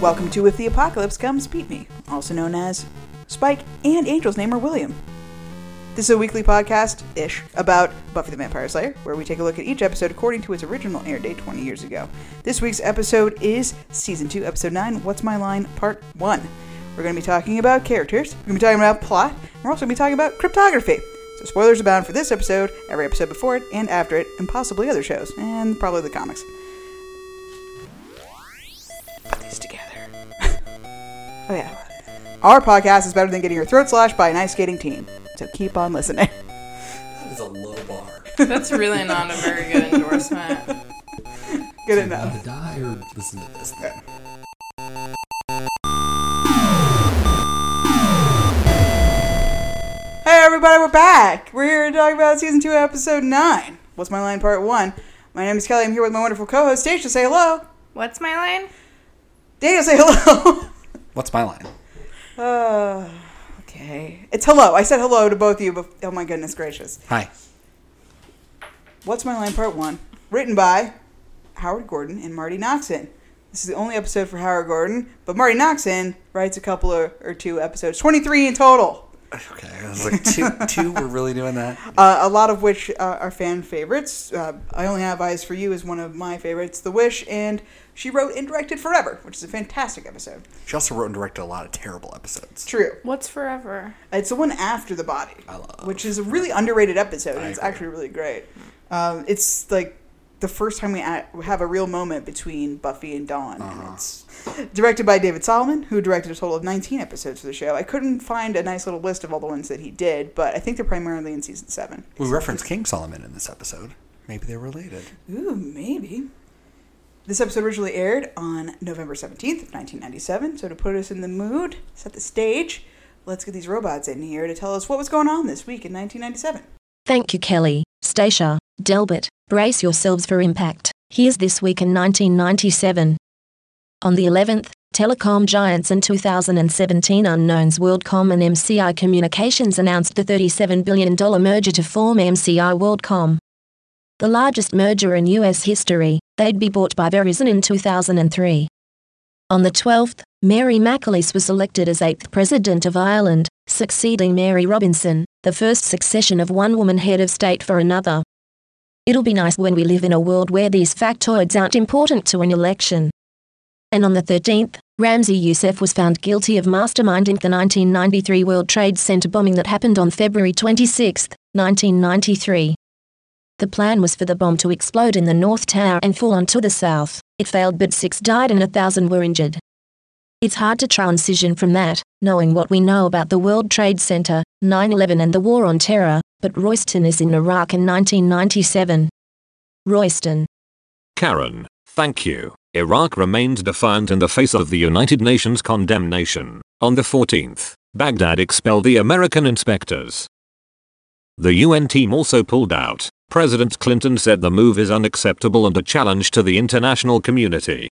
Welcome to If the Apocalypse Comes, Beep Me, also known as Spike and Angel's name are William. This is a weekly podcast ish about Buffy the Vampire Slayer, where we take a look at each episode according to its original air date 20 years ago. This week's episode is Season 2, Episode 9 What's My Line, Part 1. We're going to be talking about characters, we're going to be talking about plot, and we're also going to be talking about cryptography. So, spoilers abound for this episode, every episode before it, and after it, and possibly other shows, and probably the comics. Put these together. Oh, yeah. Our podcast is better than getting your throat slashed by an ice skating team. So keep on listening. That is a low bar. That's really not a very good endorsement. Good Want enough. to die or listen to this thing? Hey everybody, we're back. We're here to talk about season two, episode nine. What's my line, part one? My name is Kelly. I'm here with my wonderful co-host Stacia. Say hello. What's my line? Daniel, say hello. What's my line? uh, okay, it's hello. I said hello to both of you. But, oh my goodness gracious. Hi. What's my line, part one? Written by Howard Gordon and Marti Noxon. This is the only episode for Howard Gordon, but Marti Noxon writes a couple of, or two episodes, 23 in total. Okay, I was like, two, two, we're really doing that? uh, a lot of which uh, are fan favorites. Uh, I Only Have Eyes for You is one of my favorites, The Wish, and she wrote and directed Forever, which is a fantastic episode. She also wrote and directed a lot of terrible episodes. True. What's forever? It's the one after The Body, I love which is a really underrated episode, and I it's agree. actually really great. Um, it's like the first time we a- have a real moment between Buffy and Dawn. Uh-huh. And it's directed by David Solomon, who directed a total of 19 episodes for the show. I couldn't find a nice little list of all the ones that he did, but I think they're primarily in season 7. We reference King Solomon in this episode. Maybe they're related. Ooh, maybe. This episode originally aired on November 17th of 1997, so to put us in the mood, set the stage, let's get these robots in here to tell us what was going on this week in 1997. Thank you, Kelly, Stacia, Delbert. Brace yourselves for impact. Here's this week in 1997. On the 11th, telecom giants and 2017 unknowns WorldCom and MCI Communications announced the $37 billion merger to form MCI WorldCom. The largest merger in US history, they'd be bought by Verizon in 2003. On the 12th, Mary McAleese was elected as 8th President of Ireland, succeeding Mary Robinson, the first succession of one woman head of state for another. It'll be nice when we live in a world where these factoids aren't important to an election. And on the 13th, Ramzi Youssef was found guilty of masterminding the 1993 World Trade Center bombing that happened on February 26, 1993. The plan was for the bomb to explode in the North Tower and fall onto the South. It failed, but six died and a thousand were injured. It's hard to transition from that, knowing what we know about the World Trade Center, 9 11, and the War on Terror, but Royston is in Iraq in 1997. Royston. Karen, thank you. Iraq remained defiant in the face of the United Nations condemnation. On the 14th, Baghdad expelled the American inspectors. The UN team also pulled out. President Clinton said the move is unacceptable and a challenge to the international community.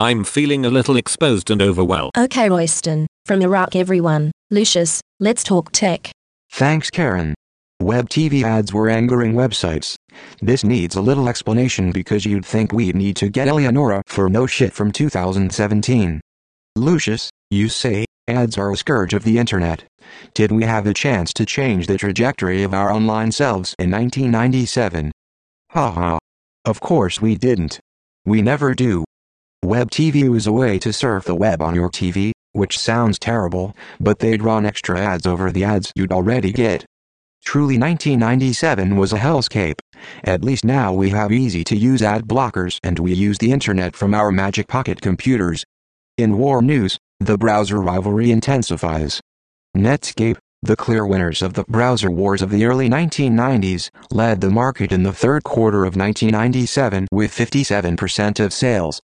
I'm feeling a little exposed and overwhelmed. Okay, Royston. From Iraq, everyone. Lucius, let's talk tech. Thanks, Karen. Web TV ads were angering websites. This needs a little explanation because you'd think we'd need to get Eleonora for no shit from 2017. Lucius, you say, ads are a scourge of the internet. Did we have a chance to change the trajectory of our online selves in 1997? Haha. Of course we didn't. We never do. Web TV was a way to surf the web on your TV, which sounds terrible, but they'd run extra ads over the ads you'd already get. Truly 1997 was a hellscape. At least now we have easy to use ad blockers and we use the internet from our magic pocket computers. In war news, the browser rivalry intensifies. Netscape, the clear winners of the browser wars of the early 1990s, led the market in the third quarter of 1997 with 57% of sales.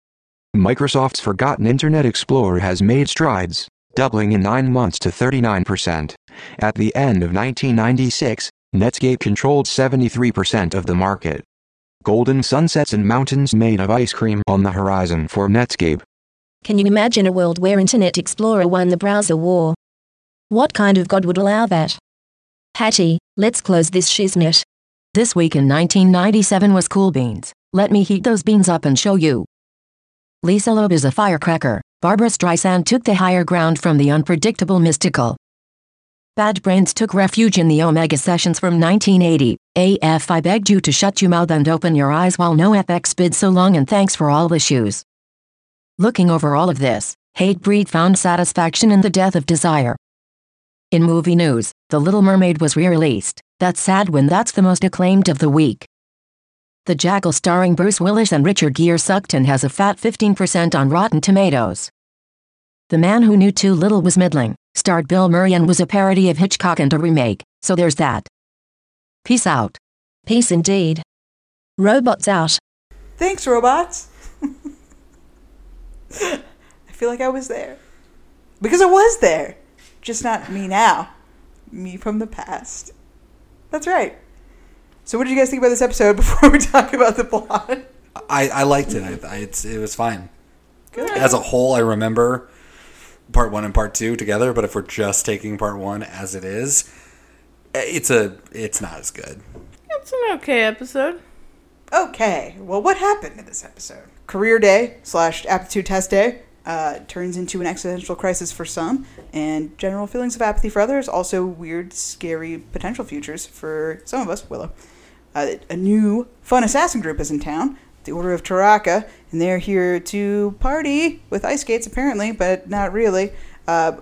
Microsoft's Forgotten Internet Explorer has made strides, doubling in nine months to 39%. At the end of 1996, Netscape controlled 73% of the market. Golden sunsets and mountains made of ice cream on the horizon for Netscape. Can you imagine a world where Internet Explorer won the browser war? What kind of god would allow that? Hattie, let's close this shiznit. This week in 1997 was cool beans. Let me heat those beans up and show you. Lisa Loeb is a firecracker. Barbra Streisand took the higher ground from the unpredictable mystical. Bad Brains took refuge in the Omega Sessions from 1980. AFI begged you to shut your mouth and open your eyes while NOFX bid so long and thanks for all the shoes. Looking over all of this, Hatebreed found satisfaction in the death of desire. In movie news, The Little Mermaid was re released. That's sad when that's the most acclaimed of the week. The Jackal starring Bruce Willis and Richard Gere sucked and has a fat 15% on Rotten Tomatoes. The Man Who Knew Too Little was middling, starred Bill Murray and was a parody of Hitchcock and a remake, so there's that. Peace out. Peace indeed. Robots out. Thanks, robots. I feel like I was there. Because I was there. Just not me now. Me from the past. That's right. So, what did you guys think about this episode before we talk about the plot? I, I liked it. I, I, it's, it was fine. Good. As a whole, I remember part one and part two together. But if we're just taking part one as it is, eh, it's a it's not as good. It's an okay episode. Okay, well, what happened in this episode? Career day slash aptitude test day uh, turns into an existential crisis for some, and general feelings of apathy for others. Also, weird, scary potential futures for some of us. Willow, uh, a new fun assassin group is in town, the Order of Taraka, and they're here to party with ice skates, apparently, but not really. Uh,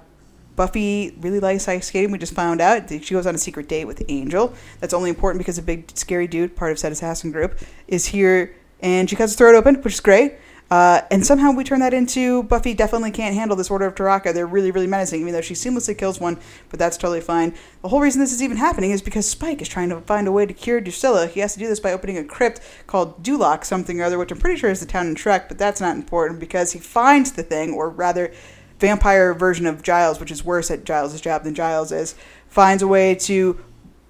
Buffy really likes ice skating. We just found out she goes on a secret date with Angel. That's only important because a big scary dude, part of said assassin group, is here, and she cuts his throat open, which is great. Uh, and somehow we turn that into Buffy definitely can't handle this Order of Taraka. They're really, really menacing, even though she seamlessly kills one, but that's totally fine. The whole reason this is even happening is because Spike is trying to find a way to cure Drusilla. He has to do this by opening a crypt called Duloc something or other, which I'm pretty sure is the town in Shrek, but that's not important because he finds the thing, or rather, vampire version of Giles, which is worse at Giles' job than Giles is, finds a way to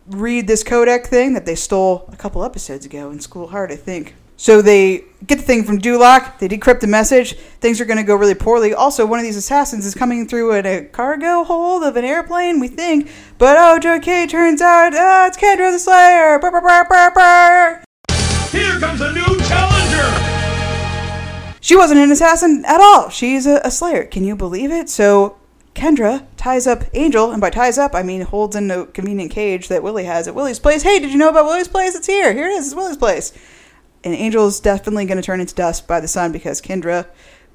read this codex thing that they stole a couple episodes ago in School Hard, I think. So they get the thing from Duloc, they decrypt the message, things are going to go really poorly. Also, one of these assassins is coming through in a cargo hold of an airplane, we think. But oh, JK, turns out, uh, it's Kendra the Slayer! Here comes a new challenger! She wasn't an assassin at all. She's a, a slayer. Can you believe it? So Kendra ties up Angel, and by ties up, I mean holds in a convenient cage that Willie has at Willie's place. Hey, did you know about Willie's place? It's here. Here it is. It's Willie's place. And Angel's definitely going to turn into dust by the sun because Kendra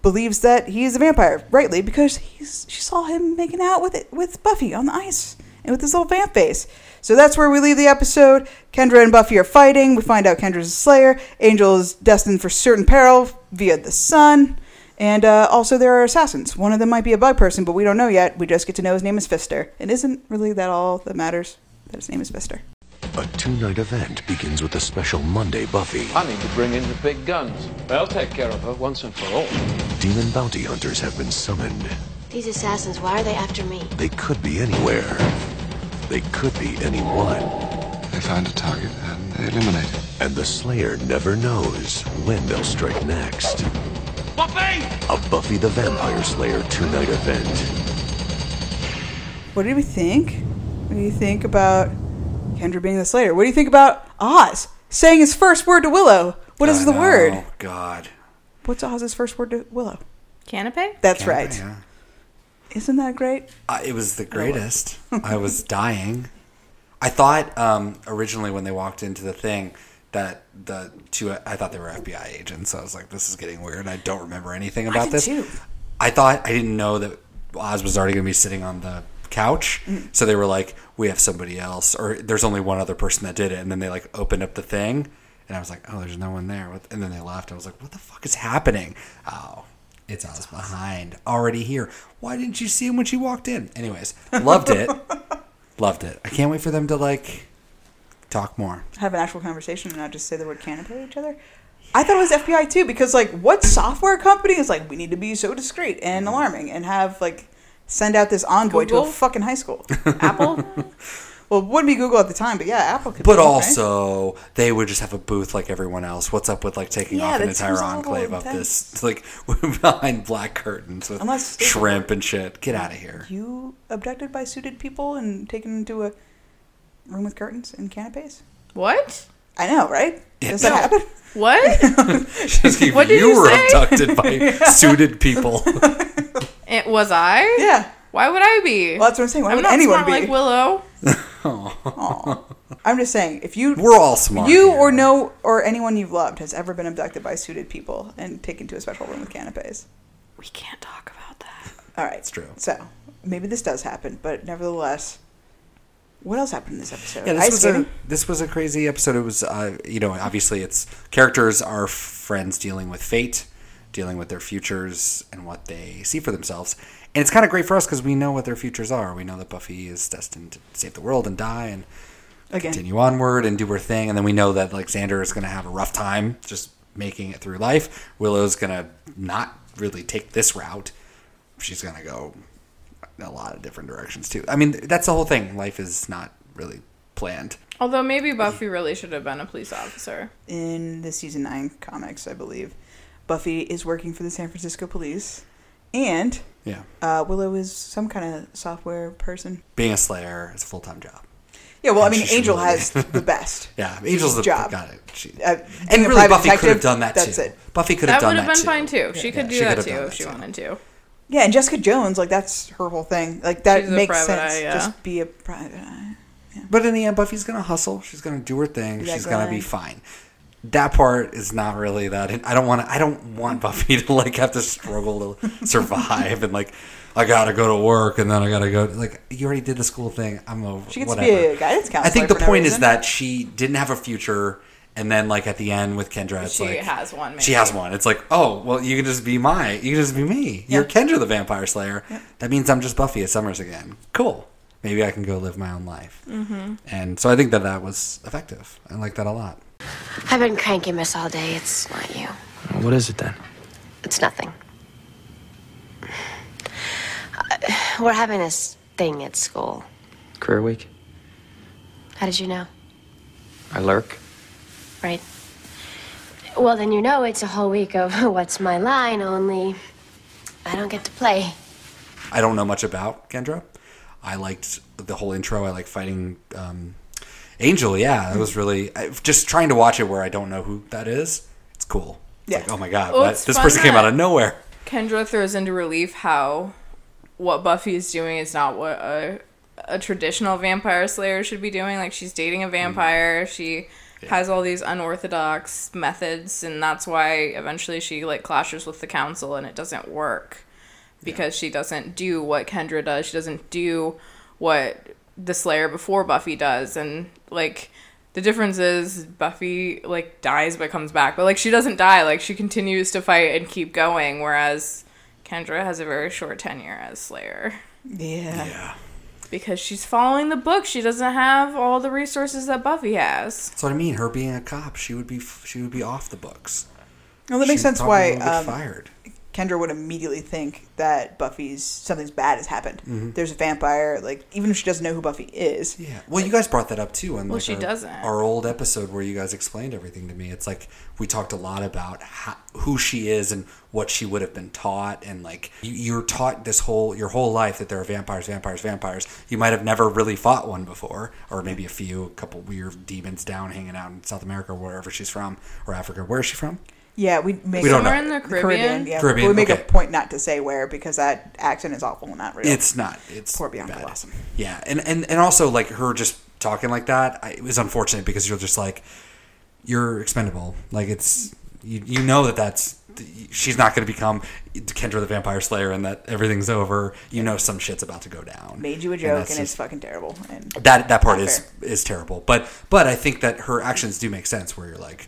believes that he's a vampire, rightly, because he's she saw him making out with it with Buffy on the ice and with his little vamp face. So that's where we leave the episode. Kendra and Buffy are fighting. We find out Kendra's a slayer. Angel is destined for certain peril via the sun. And uh, also, there are assassins. One of them might be a bug person, but we don't know yet. We just get to know his name is Pfister. Isn't really that all that matters that his name is Pfister. A two-night event begins with a special Monday Buffy. I need to bring in the big guns. They'll take care of her once and for all. Demon bounty hunters have been summoned. These assassins, why are they after me? They could be anywhere. They could be anyone. They find a target and they eliminate it. And the Slayer never knows when they'll strike next. Buffy! A Buffy the Vampire Slayer two-night event. What do we think? What do you think about Kendra being the Slayer? What do you think about Oz saying his first word to Willow? What is I the know, word? Oh God. What's Oz's first word to Willow? Canape? That's Can't right. Yeah. Isn't that great? Uh, it was the greatest. I was dying. I thought um, originally when they walked into the thing that the two I thought they were FBI agents. So I was like, this is getting weird. I don't remember anything about did this. too. I thought I didn't know that Oz was already going to be sitting on the couch. Mm. So they were like, we have somebody else, or there's only one other person that did it. And then they like opened up the thing, and I was like, oh, there's no one there. And then they left. I was like, what the fuck is happening? Oh. It's Oz behind, already here. Why didn't you see him when she walked in? Anyways, loved it. loved it. I can't wait for them to like talk more. Have an actual conversation and not just say the word canape to each other. I thought it was FBI too because like what software company is like we need to be so discreet and alarming and have like send out this envoy to a fucking high school. Apple? well, it wouldn't be Google at the time, but yeah, Apple could. But be, right? also, they would just have a booth like everyone else. What's up with like taking Yeah, off an entire seems a little enclave of this, like behind black curtains with Unless- shrimp and shit? Get out of here. you abducted by suited people and taken into a room with curtains and canapes? what? I know, right? Does No. that happen? What? Just if What did you you were abducted by suited people. It, was I? Yeah. Why would I be? Well, that's what I'm saying. Why I'm would not anyone smart be? like Willow. I'm just saying, if you We're all smart. you here. or no or anyone you've loved has ever been abducted by suited people and taken to a special room with canapes. We can't talk about that. All right, It's true. So maybe this does happen, but nevertheless, what else happened in this episode? Yeah, this Ice was skating? a this was a crazy episode. It was, uh, you know, obviously it's characters are friends dealing with fate, dealing with their futures and what they see for themselves, and it's kind of great for us because we know what their futures are. We know that Buffy is destined to save the world and die and Again. continue onward and do her thing, and then we know that like Xander is going to have a rough time just making it through life. Willow's going to not really take this route. She's going to go a lot of different directions too. I mean, that's the whole thing. Life is not really planned. Although maybe Buffy really should have been a police officer. in the season nine comics, I believe. Buffy is working for the San Francisco police, and Yeah. uh, Willow is some kind of software person. Being a slayer is a full time job. Yeah, well, I mean, Angel really- has the best. Yeah, Angel's the job. got it. She, Uh, and being really, Buffy could have done that that's too. it. Buffy could have done That done would have been too. fine too. She Yeah, could yeah, do she that too if that she too. wanted to. Yeah, and Jessica Jones, like that's her whole thing. Like that She's makes private sense. eye, yeah. Just be a private eye. But in the end, Buffy's gonna hustle. She's gonna do her thing. Yeah, She's gonna be fine. That part is not really that. I don't want. to I don't want Buffy to like have to struggle to survive and like I gotta go to work and then I gotta go. Like you already did the school thing. I'm over. She gets whatever. to be a guidance counselor. I think the for no point is that she didn't have a future, and then like at the end with Kendra, it's She like has one, She has one. It's like, oh well, you can just be my, you can just be me. You're Kendra the Vampire Slayer. That means I'm just Buffy at Summers again. Cool. Maybe I can go live my own life. Mm-hmm. And so I think that that was effective. I like that a lot. I've been cranky, miss, all day. It's not you. What is it then? It's nothing. Uh, We're having this thing at school. Career week? How did you know? I lurk. Right? Well, then you know it's a whole week of what's my line, only I don't get to play. I don't know much about Kendra. I liked the whole intro. I like fighting um, Angel. Yeah, it was really I, just trying to watch it where I don't know who that is. It's cool. It's Yeah. like, oh my god, Well, what? this person came out of nowhere. Kendra throws into relief how what Buffy is doing is not what a, a traditional vampire slayer should be doing. Like she's dating a Mm-hmm. vampire. She has all these unorthodox methods, and that's why eventually she like clashes with the council, and it doesn't work because she doesn't do what Kendra does. She doesn't do what the Slayer before Buffy does, and like the difference is Buffy like dies but comes back, but like she doesn't die. Like she continues to fight and keep going, whereas Kendra has a very short tenure as Slayer yeah. Yeah, because she's following the book. She doesn't have all the resources that Buffy has. that's what I mean. Her being a cop, she would be she would be off the books. Well, that makes She sense why um, fired. Kendra would immediately think that Buffy's something's bad has happened. There's a vampire. Like even if she doesn't know who Buffy is, Mm-hmm. Yeah. Well, you guys brought that up too on Well, like she our, doesn't. our old episode where you guys explained everything to me. It's like we talked a lot about how, who she is and what she would have been taught, and like you, you're taught this whole your whole life that there are vampires, vampires, vampires. You might have never really fought one before, or maybe a few, a couple weird demons down hanging out in South America, or wherever she's from, or Africa. Where is she from? Yeah, we make We don't Somewhere know. in the Caribbean. yeah, Caribbean, but we make okay. a point not to say where because that accent is awful and not real. It's not. It's Poor Bianca bad. Blossom. Yeah, and, and and also like her just talking like that, I, it was unfortunate because you're just like you're expendable. Like it's you you know that that's she's not going to become Kendra the Vampire Slayer and that everything's over. You know some shit's about to go down. made you a joke and, that's it's fucking terrible. And that that part is fair. is terrible. But but I think that her actions do make sense. Where you're like,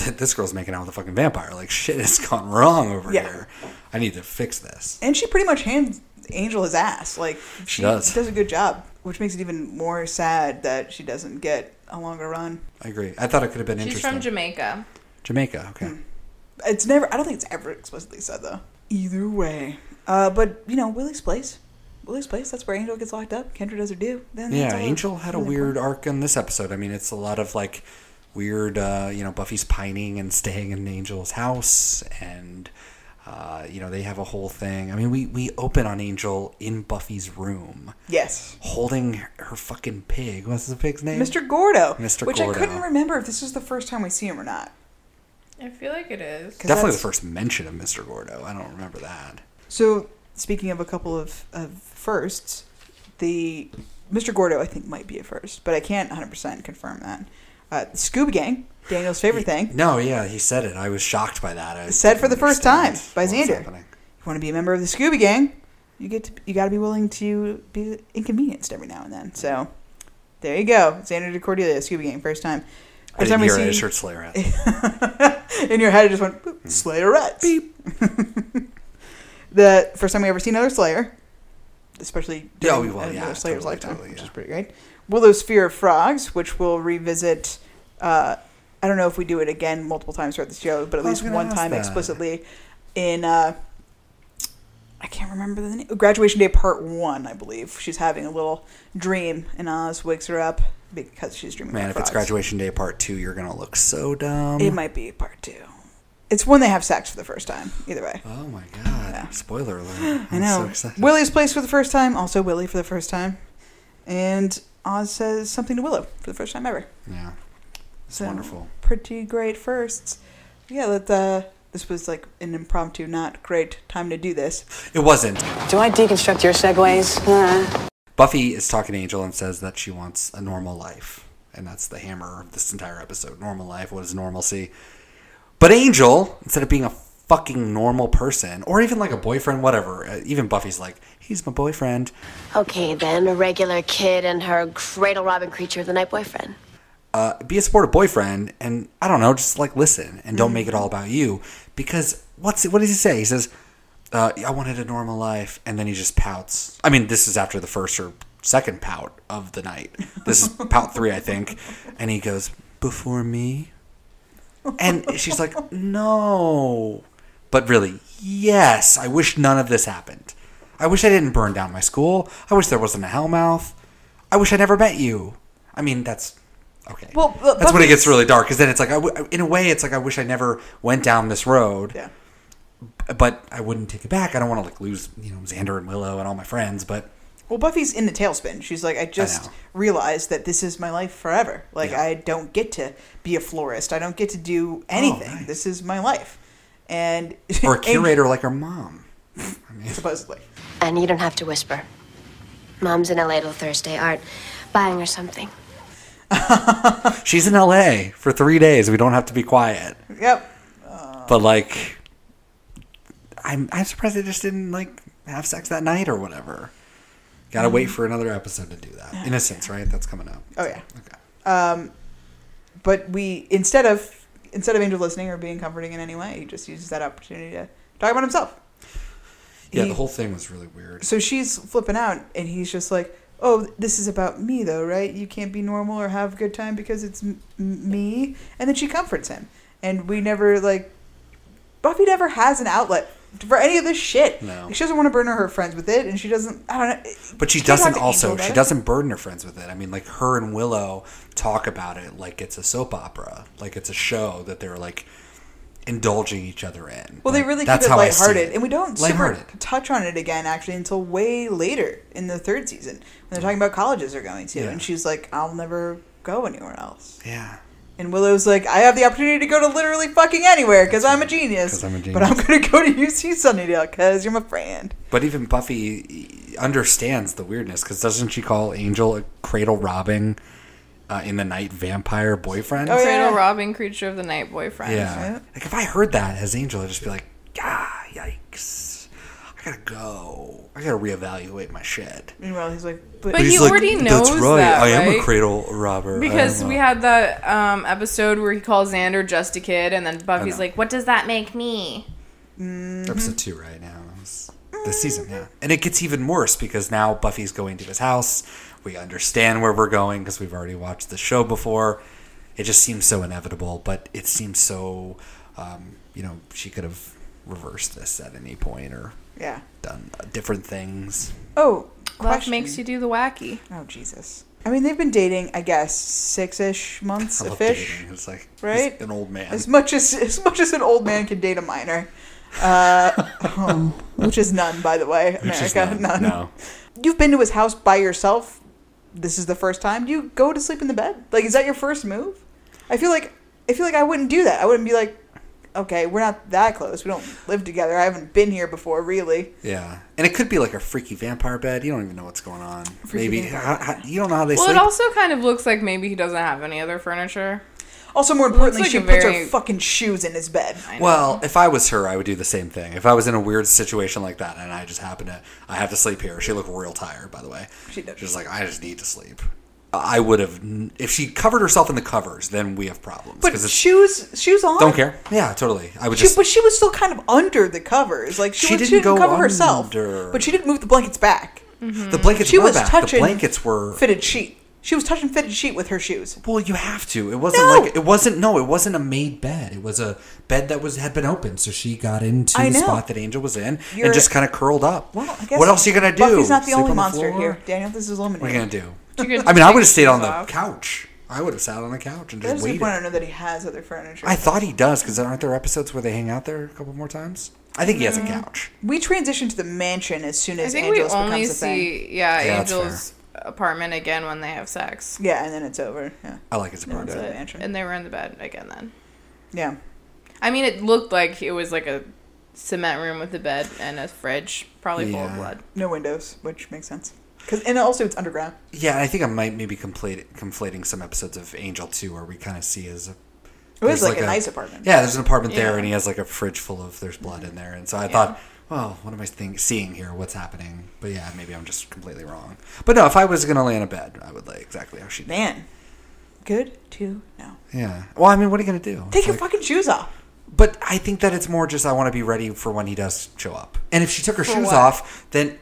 this girl's making out with a fucking vampire. Like shit has gone wrong over Yeah. here. I need to fix this. and she pretty much hands Angel his ass. Like she does. does a good job, which makes it even more sad that she doesn't get a longer run. I agree. I thought it could have been She's interesting. She's from Jamaica. Jamaica. Okay. Hmm. It's never. I don't think it's ever explicitly said though. Either way, uh, but you know, Willie's place. Willie's place. That's where Angel gets locked up. Kendra does her due. Then Yeah, Angel had a weird arc in this episode. I mean, it's a lot of like weird, uh, you know, Buffy's pining and staying in Angel's house, and Uh, you know, they have a whole thing. I mean, we, we open on Angel in Buffy's room. Yes. Holding her, her fucking pig. What's the pig's name? Mr. Gordo. Mr. Which Gordo. I couldn't remember if this was the first time we see him or not. I feel like it is. Cause Definitely the first mention of Mr. Gordo. I don't remember that. So, speaking of a couple of, of firsts, the Mr. Gordo I think might be a first, but I can't 100% confirm that. Uh, Scooby Gang, Daniel's favorite thing, No, yeah, he said it. I was shocked by that. I said for the first time by Xander. happening. You want to be a member of the Scooby Gang, you get to, you got to be willing to be inconvenienced every now and then. So, there you go. Xander DeCordelia, Scooby Gang, first time. I First didn't time we hear. I see- just heard Slayer at. in your head, it just went boop, Slayerettes. Beep. the first time we ever seen another Slayer, especially Yeah, during well, another yeah, Slayer's totally, lifetime, totally, which is pretty great. Willow's Fear of Frogs, which we'll revisit. Uh, I don't know if we do it again multiple times throughout the show, but at least one time that. explicitly in. Uh, I can't remember the name. Graduation Day Part One, I believe. She's having a little dream, and Oz wakes her up because she's dreaming. Man, if it's graduation day part two, you're gonna look so dumb. It might be part two. It's when they have sex for the first time. Either way. Oh my god! Spoiler alert! I I'm know. So. Willie's place for the first time. Also Willie for the first time. And Oz says something to Willow for the first time ever. Yeah, So, wonderful. Pretty great firsts. Yeah, that uh, this was like an impromptu, not great time to do this. It wasn't. Do I deconstruct your segues? Buffy is talking to Angel and says that she wants a normal life. And that's the hammer of this entire episode. Normal life. What is normalcy? But Angel, instead of being a fucking normal person, or even like a boyfriend, whatever, uh, even Buffy's like, he's my boyfriend. Okay, then, a regular kid and her cradle robbing creature of the night boyfriend. Uh, be a supportive boyfriend, and I don't know, just like listen and don't make it all about you. Because what's what does he say? He says, uh, "I wanted a normal life," and then he just pouts. I mean, this is after the first or second pout of the night. This is pout three, I think, and he goes, "Before me," and she's like, "No," but really, yes. I wish none of this happened. I wish I didn't burn down my school. I wish there wasn't a hellmouth. I wish I never met you. I mean, that's okay. Well, but that's when it gets really dark. Because then it's like, I w- in a way, it's like I wish I never went down this road. Yeah. But I wouldn't take it back. I don't want to like lose, you know, Xander and Willow and all my friends. But Well, Buffy's in the tailspin. She's like, I just know. realized that this is my life forever. Like, Yeah. I don't get to be a florist. I don't get to do anything. Oh, this is my life. And or a curator like her mom. I mean. supposedly. And you don't have to whisper. Mom's in LA till Thursday. Art buying her something. She's in L.A. for three days. We don't have to be quiet. Yep. But like, I'm I'm surprised they just didn't like have sex that night or whatever. Got to wait for another episode to do that. Innocence, right? That's coming up. Oh yeah. Um, but we instead of instead of Angel listening or being comforting in any way, he just uses that opportunity to talk about himself. Yeah, He- the whole thing was really weird. So she's flipping out, and he's just like, "Oh, this is about me, though, right? You can't be normal or have a good time because it's m- me." And then she comforts him, and we never like Buffy never has an outlet for any of this shit. No. she doesn't want to burden her friends with it, and she doesn't. I don't know. But she She doesn't also she doesn't burden her friends with it. I mean, like her and Willow talk about it like it's a soap opera, like it's a show that they're like indulging each other in. Well, they Like, really keep it lighthearted, it. and we don't super touch on it again actually until way later in the third season when they're talking about colleges they're going to, Yeah. and she's like, "I'll never go anywhere else." Yeah. And Willow's like, "I have the opportunity to go to literally fucking anywhere because I'm a genius. I'm a But I'm going to go to UC Sunnydale because you're my friend." But even Buffy understands the weirdness because doesn't she call Angel a cradle robbing uh, in the night vampire boyfriend? Oh, Cradle robbing creature of the night boyfriend. Yeah. Like if I heard that as Angel, I'd just be like, ah, yikes. I gotta go. I gotta reevaluate my shit. Meanwhile, he's like, "But, But he he's like, already That's knows right. that, I am a cradle robber. Because we had that um, episode where he calls Xander just a kid, and then Buffy's like, "What does that make me?" episode two right now. It this season, yeah. And it gets even worse because now Buffy's going to his house. We understand where we're going because we've already watched the show before. It just seems so inevitable, but it seems so. Um, you know, she could have reversed this at any point or yeah. done uh, different things. Oh, Love makes you do the wacky. Oh Jesus. I mean, they've been dating, I guess, six-ish months I a love fish. It's like right? he's an old man. As much as as much as an old man can date a minor. uh, oh, which is none, by the way. Which is America, none, none. no. You've been to his house by yourself. This is the first time. Do you go to sleep in the bed? Like, is that your first move? I feel like I feel like I wouldn't do that. I wouldn't be like, okay, we're not that close. We don't live together. I haven't been here before, really. Yeah, and it could be like a freaky vampire bed. You don't even know what's going on. Maybe how, how, you don't know how they Well, sleep. it also kind of looks like maybe he doesn't have any other furniture. Also, more importantly, like she a puts her fucking shoes in his bed. Well, if I was her, I would do the same thing. If I was in a weird situation like that and I just happen to, I have to sleep here. She looked real tired, by the way. She did. She's like, I just need to sleep. I would have, if she covered herself in the covers, then we have problems. But 'cause it's- shoes, shoes on. don't care. Yeah, totally. I would She, just. but she was still kind of under the covers. Like she, She was- didn't go cover herself, under. but she didn't move the blankets back. the blankets She were was back. touching the blankets were. fitted sheet. She was touching fitted sheet with her shoes. Well, you have to. It wasn't No. like it wasn't. No, it wasn't a made bed. It was a bed that was had been opened, so she got into I the know. spot that Angel was in You're- and just kind of curled up. Well, I guess what else are you gonna do? Buffy's not the Sleep only on the monster floor? here, Daniel. This is eliminated. What are you gonna do? I mean, I would have stayed on the off. couch. I would have sat on the couch and I just just waited. want to know that he has other furniture. I thought he does because aren't there episodes where they hang out there a couple more times? I think he has a Mm-hmm. couch. we transition to the mansion as soon I as think Angelus we only becomes a thing. see yeah, Yeah, that's Angel's apartment again when they have sex. Yeah, and then it's over. Yeah, I like his apartment. it's That's a it. mansion. And they were in the bed again then. yeah. I mean, it looked like it was like a cement room with a bed and a fridge, probably full of Yeah. blood. No windows, which makes sense. Cause, and also it's underground. Yeah, I think I might maybe conflate, conflating some episodes of Angel too, where we kind of see his. It was there's like, a, nice apartment. Yeah, there's an apartment there, Yeah. and he has like a fridge full of there's blood in there, and so I thought, well, what am I think, seeing here? What's happening? But yeah, maybe I'm just completely wrong. But no, if I was gonna lay in a bed, I would lay exactly how she did. Man, good to know. Yeah. Well, I mean, what are you gonna do? Take It's your like- fucking shoes off. But I think that it's more just I want to be ready for when he does show up. And if she took her For shoes what? off, then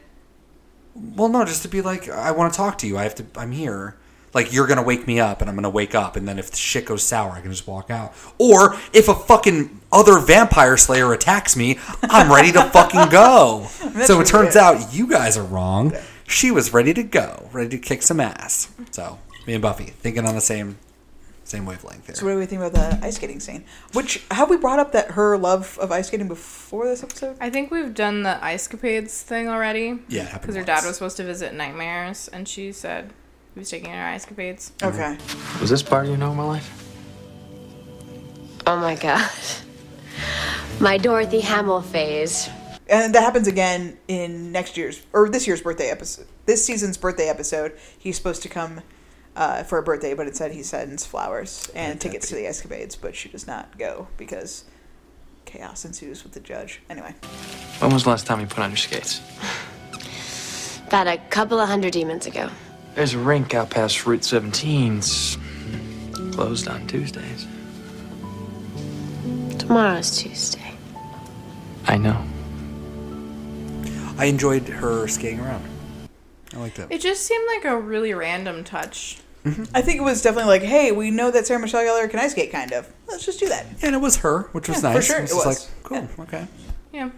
well, no, just to be like I want to talk to you. I have to. I'm here. Like you're gonna wake me up, and I'm gonna wake up, and then if the shit goes sour, I can just walk out. Or if a fucking other vampire slayer attacks me, I'm ready to fucking go. So it turns weird. out you guys are wrong. She was ready to go, ready to kick some ass. So me and Buffy thinking on the same same wavelength here. So what do we think about the ice skating scene? Which have we brought up that her love of ice skating before this episode? I think we've done the ice capades thing already. Yeah, Because her dad was supposed to visit Nightmares, and she said he was taking her ice capades. Okay. Was this part of your normal life? Oh my god. My Dorothy Hamill phase. And that happens again in next year's or this year's birthday episode. This season's birthday episode. He's supposed to come uh, for a birthday, but instead he sends flowers and tickets to the Ice Capades. But she does not go because chaos ensues with the judge. Anyway, When was the last time you put on your skates? About a couple of hundred demons ago. There's a rink out past Route 17's closed on Tuesdays. Tomorrow's Tuesday. I know. I enjoyed her skating around. I liked that. It just seemed like a really random touch. Mm-hmm. I think it was definitely like, hey, we know that Sarah Michelle Gellar can ice skate, kind of. Let's just do that. And it was her, which was Yeah, for nice. sure, It's it just was. like, cool, okay. Yeah.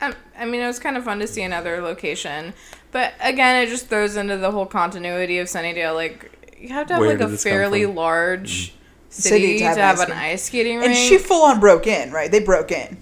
I, I mean, it was kind of fun to see another location. But again, it just throws into the whole continuity of Sunnydale. Like, you have to have Where like a this come fairly from? large City city, to to have have, an an ice ice skating And she full on broke in, right? They broke in.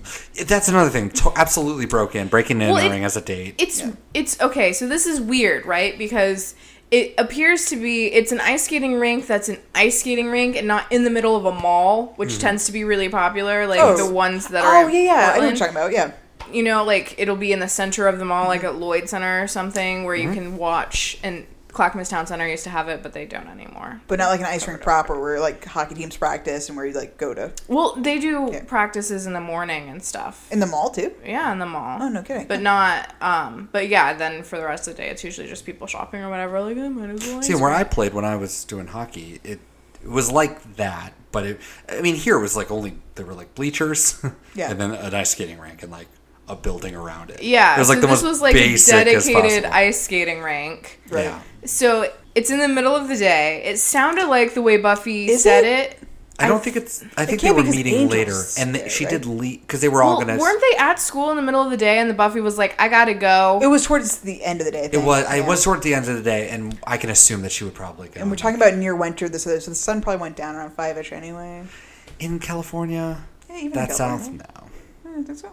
That's another thing. To- absolutely broke in, breaking and Well, it- entering as a date. It's it's okay. So this is weird, right? Because it appears to be it's an ice skating rink that's an ice skating rink and not in the middle of a mall, which Mhm. tends to be really popular. Like Oh. the ones that are. Oh in yeah, yeah. I know what you're Portland. talking about. Yeah. You know, like it'll be in the center of the mall, like at Lloyd Center or something, where you Mhm. can watch. And Clackamas Town Center used to have it, but they don't anymore. But not like an ice rink proper where like hockey teams practice and where you like go to Well, they do practices in the morning and stuff. in the mall too. Yeah, in the mall. Oh no kidding. But not, um, but yeah, then for the rest of the day, it's usually just people shopping or whatever. Like, oh, might as well. See, where I played when I was doing hockey, it, it was like that. But it, I mean, here it was like only there were like bleachers, Yeah. and then an ice skating rink and like a building around it. Yeah, it was like so the this most was like a basic dedicated ice skating rink. Right. Yeah. So it's in the middle of the day. It sounded like the way Buffy Is said it? it. I don't think it's. I think they were meeting Angel's later, and th- she right? did leave because they were all gonna. weren't they at school in the middle of the day? And the Buffy was like, "I gotta go." It was towards the end of the day. I It was. I Yeah. was toward the end of the day, and I can assume that she would probably go. And we're talking about near winter. This so the sun probably went down around five ish anyway. in California. Yeah, even in That south, California. no. Yeah, I think so.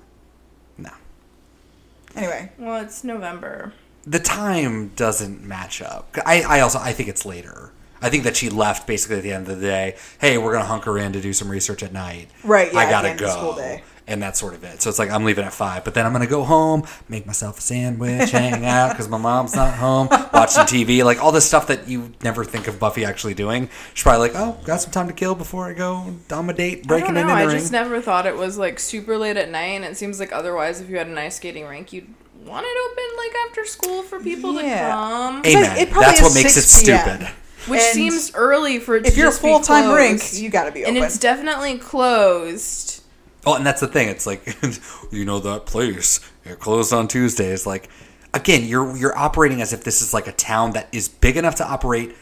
Anyway, Well, it's November. the time doesn't match up. I, I also I think it's later. I think that she left basically at the end of the day. Hey, we're gonna hunker in to do some research at night. Right, yeah, I at the gotta end of go. The school day. And that's sort of it. So it's like I'm leaving at five, but then I'm gonna go home, make myself a sandwich, hang out because my mom's not home, watch some TV, like all this stuff that you never think of Buffy actually doing. She's probably like, oh, got some time to kill before I go on my date, I breaking don't in know. I entering. just never thought it was like super late at night, and it seems like otherwise, if you had an ice skating rink, you'd want it open like after school for people Yeah. to come. Amen. it probably That's what makes it 6 p.m. stupid. Which And seems early for it if to you're a full-time rink, you gotta be open, And it's definitely closed. Oh, and that's the thing. It's like, you know, that place it closed on Tuesdays. Like, again, you're you're operating as if this is like a town that is big enough to operate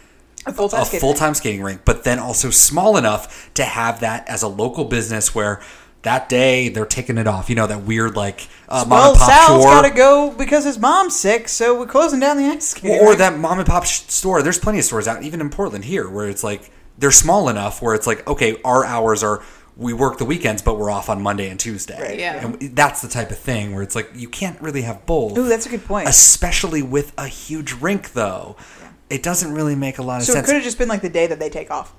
a full-time skating full time skating rink, but then also small enough to have that as a local business where that day they're taking it off. You know, that weird like uh, mom well, and pop Sal's store. got to go because his mom's sick, so we're closing down the ice skating or that mom and pop sh- store. There's plenty of stores out, even in Portland here, where it's like they're small enough where it's like, okay, our hours are we work the weekends, but we're off on Monday and Tuesday. Right. Yeah. and that's the type of thing where it's like you can't really have both. Ooh, that's a good point. especially with a huge rink, though. It doesn't really make a lot of sense. So it could have just been like the day that they take off.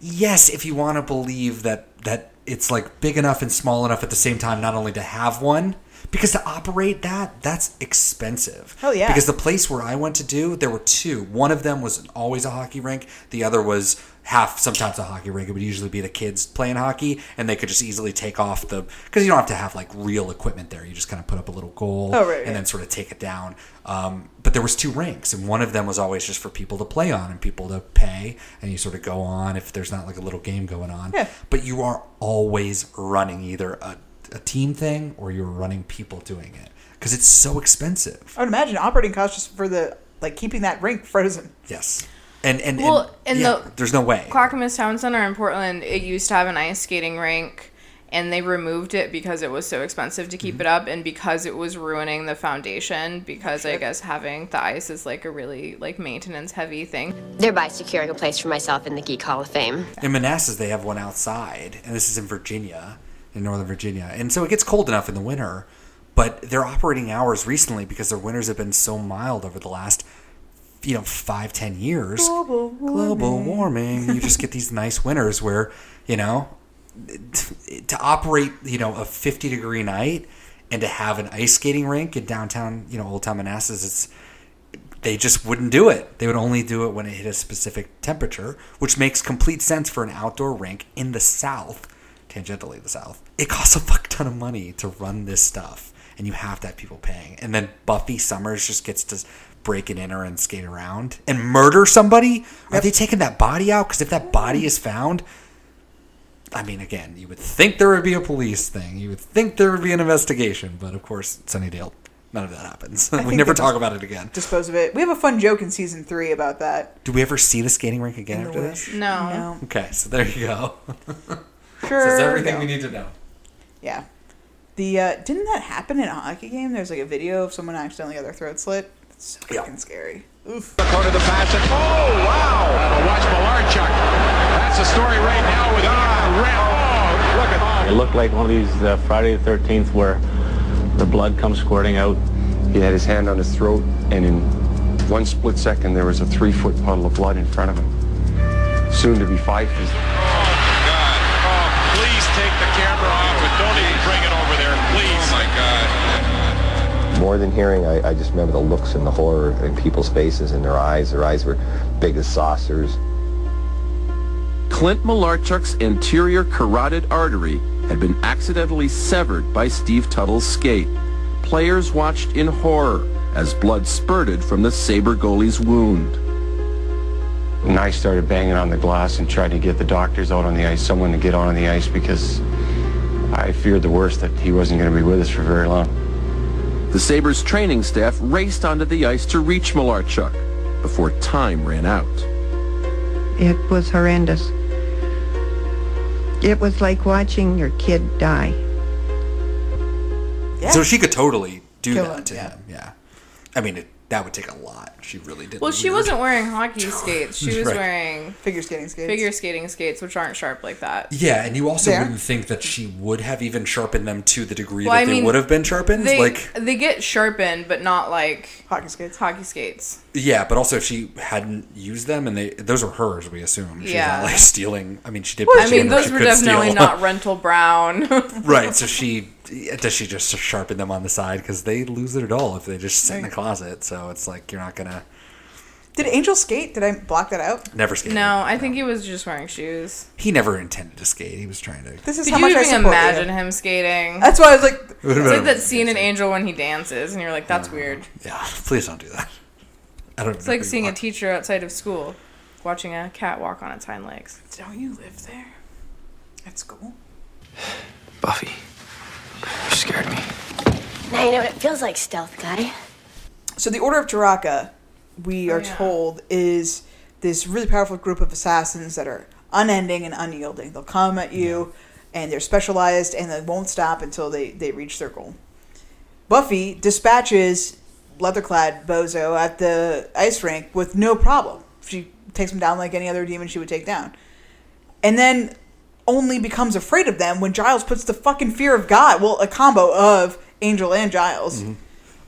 yes, if you want to believe that that it's like big enough and small enough at the same time, not only to have one, because to operate that, that's expensive. Hell yeah. Because the place where I went to do, there were two. One of them was always a hockey rink. The other was half, sometimes a hockey rink. It would usually be the kids playing hockey, and they could just easily take off the because you don't have to have like real equipment there. You just kind of put up a little goal Oh, right, and right. then sort of take it down. Um, but there was two rinks, and one of them was always just for people to play on and people to pay, and you sort of go on if there's not like a little game going on. Yeah. But you are always running either a, a team thing or you're running people doing it because it's so expensive. I would imagine operating costs just for the like keeping that rink frozen. Yes. And and, Well, and, and yeah, the- there's no way. Clackamas Town Center in Portland, it used to have an ice skating rink, and they removed it because it was so expensive to Mm-hmm. keep it up, and because it was ruining the foundation. Because I guess having the ice is like a really like maintenance heavy thing. Thereby securing a place for myself in the Geek Hall of Fame. In Manassas, they have one outside, and this is in Virginia, in Northern Virginia. And so it gets cold enough in the winter, but their operating hours recently, because their winters have been so mild over the last, you know, five, ten years. Global warming. Global warming. you just get these nice winters where, you know, to operate, you know, a 50 degree night and to have an ice skating rink in downtown, you know, Old Town Manassas, it's they just wouldn't do it. They would only do it when it hit a specific temperature, which makes complete sense for an outdoor rink in the South, tangentially the South. It costs a fuck ton of money to run this stuff, and you have to have people paying. And then Buffy Summers just gets to break and enter and skate around and murder somebody. Are they taking that body out? Because if that body is found, I mean, again, you would think there would be a police thing. You would think there would be an investigation, but of course, Sunnydale, none of that happens. we never talk about it again. Dispose of it. We have a fun joke in season three about that. Do we ever see the skating rink again after Wish. this? No. No. Okay, so there you go. Sure. Says everything no. we need to know. Yeah. The uh, didn't that happen in a hockey game? There's like a video of someone accidentally got their throat slit. It's so fucking scary. Oof. Go to the pass and oh wow! That'll watch Malarchuk. That's the story right now with ah red. Oh, look at that. It looked like one of these uh, Friday the 13th where the blood comes squirting out. He had his hand on his throat, and in one split second, there was a three-foot puddle of blood in front of him. Soon to be five feet. More than hearing, I, I just remember the looks and the horror in people's faces and their eyes. Their eyes were big as saucers. Clint Malarchuk's anterior carotid artery had been accidentally severed by Steve Tuttle's skate. Players watched in horror as blood spurted from the Sabre goalie's wound. And I started banging on the glass and tried to get the doctors out on the ice, someone to get on the ice because I feared the worst that he wasn't going to be with us for very long. The Sabres training staff raced onto the ice to reach Malarchuk before time ran out. It was horrendous. It was like watching your kid die. Yeah. So she could totally do Kill that him, to yeah. him. Yeah. I mean, it, that would take a lot. She really did. Well, she weird. wasn't wearing hockey skates. She was Right. wearing figure skating skates. figure skating skates, which aren't sharp like that. Yeah, and you also There. wouldn't think that she would have even sharpened them to the degree Well, that I they mean, would have been sharpened. They like, they get sharpened, but not like hockey skates. Hockey skates. yeah, but also if she hadn't used them, and they those were hers, we assume. She's Yeah. not like stealing. I mean, she did. I mean, those were definitely steal. not rental brown. right. So she does she just sharpen them on the side because they lose their dull if they just sit in the closet. So it's like you're not gonna Did Angel skate? Did I block that out? never skate. no, I think he was just wearing shoes. He never intended to skate. He was trying to. This is Could how you much I even support imagine you. him skating? That's why I was like, it's like that scene in Angel when he dances, and you're like, that's weird. Yeah, please don't do that. I don't. It's like seeing a teacher outside of school, watching a cat walk on its hind legs. Don't you live there? At school? Buffy, you scared me. Now you know what it feels like, stealth guy. So the Order of Taraka, we Oh, are told, is this really powerful group of assassins that are unending and unyielding. They'll come at you, and they're specialized, and they won't stop until they, they reach their goal. Buffy dispatches Leatherclad Bozo at the ice rink with no problem. She takes him down like any other demon she would take down. And then only becomes afraid of them when Giles puts the fucking fear of God. Well, a combo of Angel and Giles.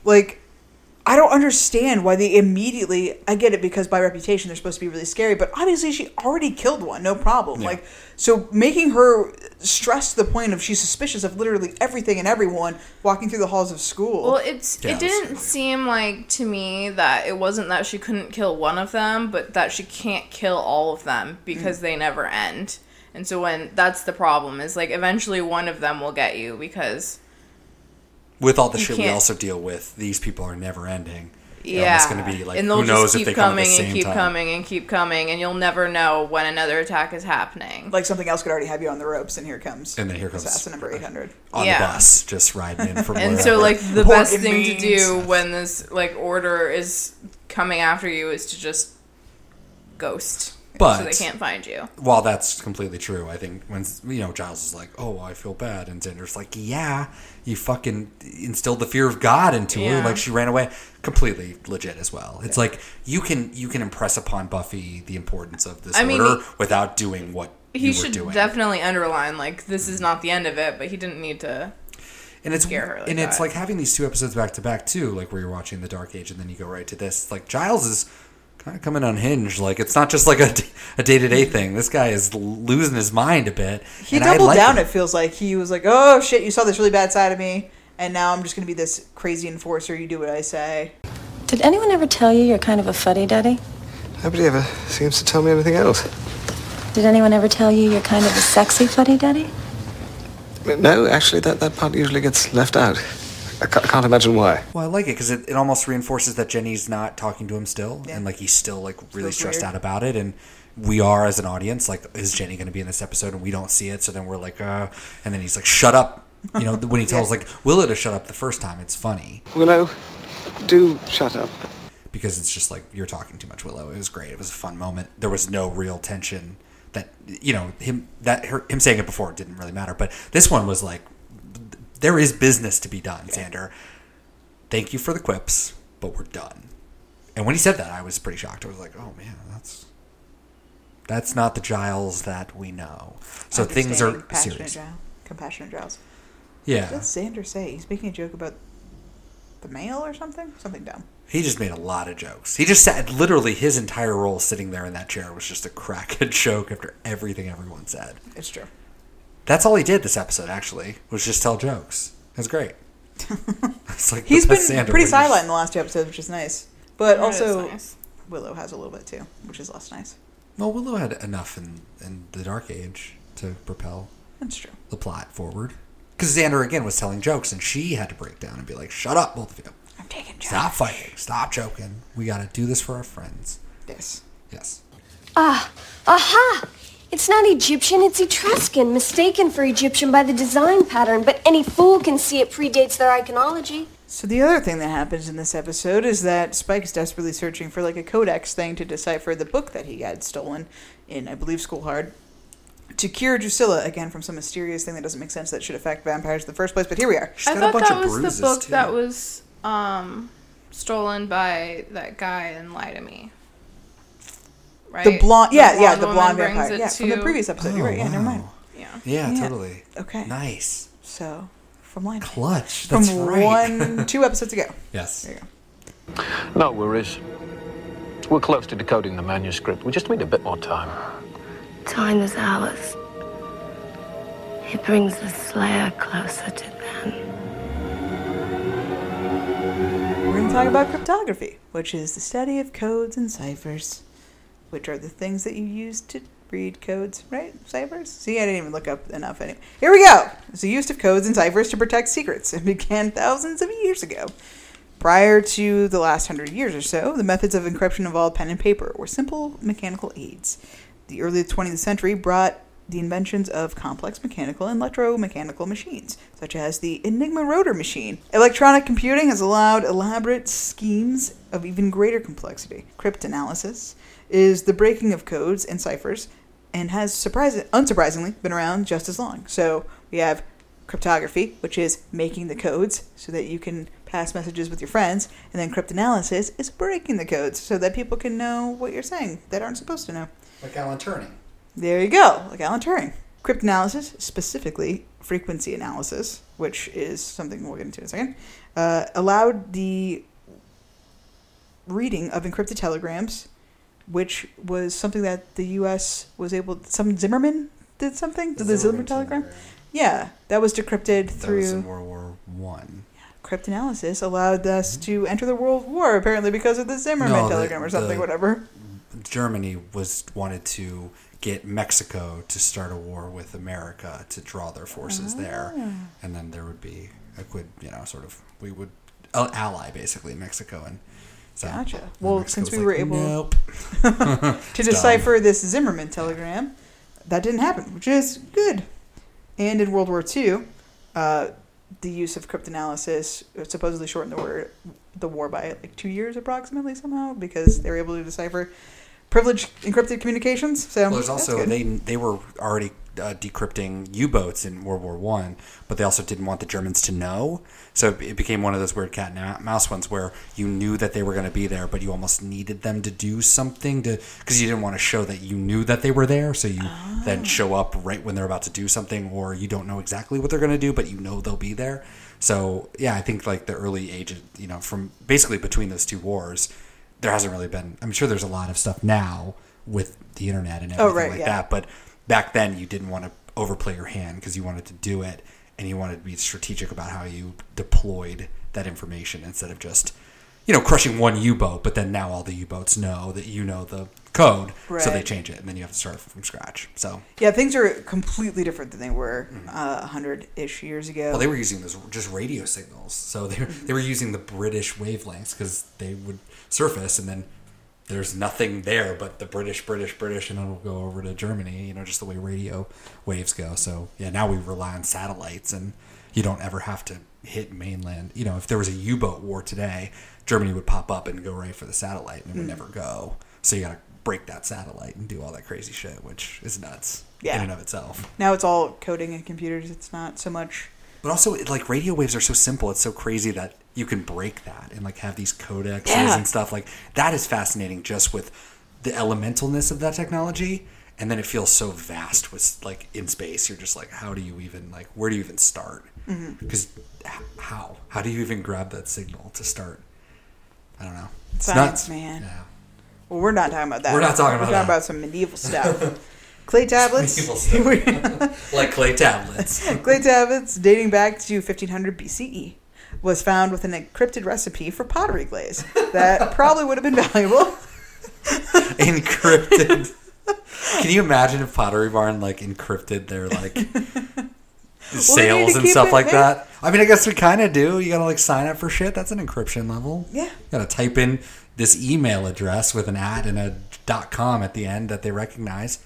Like, I don't understand why they immediately. I get it because by reputation they're supposed to be really scary, but obviously she already killed one, no problem. Like, so making her stress to the point of she's suspicious of literally everything and everyone walking through the halls of school. Well, it's it didn't seem like to me that it wasn't that she couldn't kill one of them, but that she can't kill all of them because Mm. they never end. And so when that's the problem is like eventually one of them will get you because with all the shit we can't- also deal with, these people are never ending. They're yeah, it's going to be like, and they'll who knows just if keep they come at the coming same and keep time. coming and keep coming, and you'll never know when another attack is happening. like something else could already have you on the ropes, and here comes And then here comes assassin number eight hundred on Yeah. the bus, just riding in from and wherever. so like the Pork best and thing to do when this like order is coming after you is to just ghost But- so they can't find you While that's completely true, I think when you know Giles is like, "Oh, I feel bad," and Xander's like, "Yeah, you fucking instilled the fear of God into Yeah. her, like she ran away." Completely legit as well. It's like you can you can impress upon Buffy the importance of this I mean, order without doing what he you should were doing. definitely underline like this is not the end of it but he didn't need to and it's scare her like and it's like having these two episodes back to back too, like where you're watching the Dark Age and then you go right to this. Like Giles is kind of coming unhinged. Like it's not just like a a day to day thing. This guy is losing his mind a bit. He and doubled like down. it. It feels like he was like, "Oh shit, you saw this really bad side of me, and now I'm just gonna be this crazy enforcer. You do what I say." Did anyone ever tell you you're kind of a fuddy duddy? Nobody ever seems to tell me anything else. Did anyone ever tell you you're kind of a sexy fuddy duddy? No, actually, that, that part usually gets left out. I can't imagine why. Well, I like it because it, it almost reinforces that Jenny's not talking to him still, and like he's still like really Feels stressed weird. out about it. And we are as an audience like, is Jenny going to be in this episode? And we don't see it, so then we're like, uh, and then he's like, shut up. You know, when he tells like Willow to shut up the first time, it's funny Willow, do shut up. because it's just like you're talking too much, Willow. It was great. It was a fun moment. There was no real tension. That you know him that her, him saying it before didn't really matter, but this one was like there is business to be done, Xander. Thank you for the quips, but we're done. And when he said that, I was pretty shocked. I was like, "Oh man, that's that's not the Giles that we know." So things are passionate serious. Giles, compassionate Giles. Yeah. What does Xander say? He's making a joke about the mail or something. Something dumb. He just made a lot of jokes. He just sat literally his entire role sitting there in that chair was just a crack crackhead joke after everything everyone said. It's true. That's all he did this episode. Actually, was just tell jokes. It was great. it's like He's the been best Xander pretty when silent in the last two episodes, which is nice. But It also, nice. Willow has a little bit too, which is less nice. Well, Willow had enough in in the Dark Age to propel That's true. the plot forward. Because Xander again was telling jokes, and she had to break down and be like, "Shut up, both of you! I'm taking jokes. Stop fighting! Stop joking! We got to do this for our friends." Yes. Yes. Ah, aha! It's not Egyptian, it's Etruscan, mistaken for Egyptian by the design pattern, but any fool can see it predates their iconology. So the other thing that happens in this episode is that Spike is desperately searching for like a codex thing to decipher the book that he had stolen in, I believe, School Hard. To cure Drusilla again from some mysterious thing that doesn't make sense that should affect vampires in the first place, but here we are. I thought that was the book that was um stolen by that guy and lie to me. Right? The blonde, yeah, yeah, the blonde vampire, it yeah, from the previous episode. You're right. Yeah, never mind. Oh, yeah. Yeah, Yeah. totally. Okay. Nice. So, from line Clutch. from That's right. one, two episodes ago. Yes. There you go. No worries. We're close to decoding the manuscript. We just need a bit more time. Time is ours. It brings the Slayer closer to them. We're going to talk about cryptography, which is the study of codes and ciphers, which are the things that you use to read codes, right? Ciphers? See, I didn't even look up enough. Anyway. Here we go. It's the use of codes and ciphers to protect secrets. It began thousands of years ago. Prior to the last hundred years or so, the methods of encryption involved pen and paper or simple mechanical aids. The early 20th century brought the inventions of complex mechanical and electromechanical machines, such as the Enigma rotor machine. Electronic computing has allowed elaborate schemes of even greater complexity. Cryptanalysis is the breaking of codes and ciphers and has surprising, unsurprisingly been around just as long. So we have cryptography, which is making the codes so that you can pass messages with your friends, and then cryptanalysis is breaking the codes so that people can know what you're saying that aren't supposed to know. Like Alan Turing. There you go, like Alan Turing. Cryptanalysis, specifically frequency analysis, which is something we'll get into in a second, uh, allowed the reading of encrypted telegrams, which was something that the U.S. was able. Some Zimmerman did something. Did the Zimmerman telegram? Yeah, that was decrypted That through. was in World War One. Cryptanalysis allowed us to enter the World War, apparently because of the Zimmerman No, the- telegram or something, the- whatever. Germany was wanted to get Mexico to start a war with America to draw their forces there, Ah. and then there would be a good, you know, sort of we would ally basically Mexico and. So, Gotcha. Well, since we like, were able nope. to decipher this Zimmerman telegram, that didn't happen, which is good. And in World War II, uh, the use of cryptanalysis supposedly shortened the war, the war by like two years approximately somehow because they were able to decipher privileged encrypted communications. So Well, there's also they they were already uh, decrypting U-boats in World War One, but they also didn't want the Germans to know. So it- it became one of those weird cat and mouse ones where you knew that they were going to be there, but you almost needed them to do something to because you didn't want to show that you knew that they were there. So you then Ah. show up right when they're about to do something, or you don't know exactly what they're going to do, but you know they'll be there. So yeah, I think like the early age, you know, from basically between those two wars, there hasn't really been. I'm sure there's a lot of stuff now with the internet and Oh, everything right, like yeah. that. But back then, you didn't want to overplay your hand because you wanted to do it and you wanted to be strategic about how you deployed that information instead of just, you know, crushing one U boat. But then now all the U boats know that you know the code, so they change it, and then you have to start from scratch. So. yeah, things are completely different than they were uh, a hundred ish years ago. Mm-hmm. Well, they were using those just radio signals, so they were, they were using the British wavelengths because they would surface, and then there's nothing there but the British, British, British, and it'll go over to Germany. You know, just the way radio waves go. So yeah, now we rely on satellites, and you don't ever have to hit mainland. You know, if there was a U-boat war today, Germany would pop up and go right for the satellite, and it would Mm. never go. So you got to break that satellite and do all that crazy shit, which is nuts Yeah. in and of itself. now it's all coding and computers. It's not so much. But also, like radio waves are so simple. It's so crazy that you can break that and like have these codexes Yeah. and stuff. Like that is fascinating, just with the elementalness of that technology. And then it feels so vast with like in space. You're just like, how do you even like where do you even start? Mm-hmm. Because h- how how do you even grab that signal to start? I don't know. It's Science, nuts. man. Well, we're not talking about that. We're not talking We're about talking that. about some medieval stuff. Clay tablets. Like clay tablets. Clay tablets dating back to 1500 BCE was found with an encrypted recipe for pottery glaze that probably would have been valuable. encrypted. Can you imagine if Pottery Barn like encrypted their like sales and stuff like that? I mean, I guess we kind of do. You gotta like sign up for shit. That's an encryption level. Yeah. You gotta type in this email address with an at and a dot com at the end that they recognize.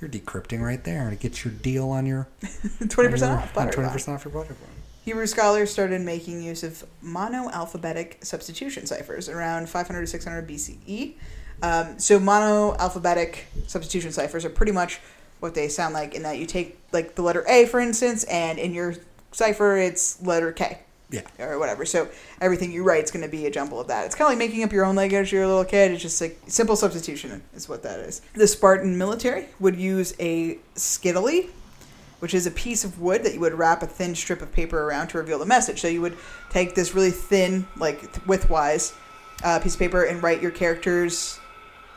You're decrypting right there and to get your deal on your 20% off Pottery Twenty percent off your Barn. Hebrew scholars started making use of monoalphabetic substitution ciphers around 500 to 600 BCE. Um, so monoalphabetic substitution ciphers are pretty much what they sound like in that you take like the letter A, for instance, and in your cipher it's letter K. Yeah. or whatever. So everything you write is going to be a jumble of that. It's kind of like making up your own language. You're a little kid. It's just like simple substitution is what that is. The Spartan military would use a scytale, which is a piece of wood that you would wrap a thin strip of paper around to reveal the message. So you would take this really thin, like widthwise, uh, piece of paper and write your characters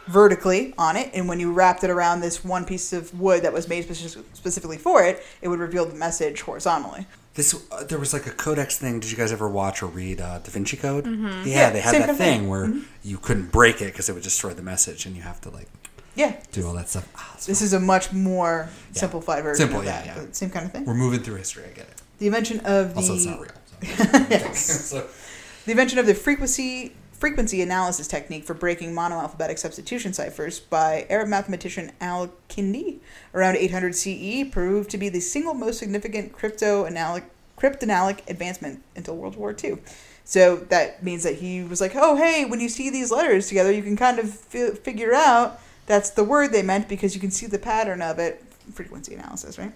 vertically on it. And when you wrapped it around this one piece of wood that was made speci- specifically for it, it would reveal the message horizontally. This uh, there was like a codex thing. Did you guys ever watch or read uh, Da Vinci Code? Mhm. Yeah, Yeah, they had that thing, thing. where Mhm. you couldn't break it because it would destroy the message, and you have to like Yeah. do all that stuff. Ah, This is a much more simplified version Simple, of yeah, that. yeah. Same kind of thing. We're moving through history. I get it. The invention of the Also, it's not real. yes. So- The invention of the frequency frequency analysis technique for breaking monoalphabetic substitution ciphers by Arab mathematician Al Kindi around 800 CE proved to be the single most significant crypto-analytic cryptanalytic advancement until World War II. So that means that he was like, "Oh, hey, when you see these letters together, you can kind of fi- figure out that's the word they meant because you can see the pattern of it." Frequency analysis, right?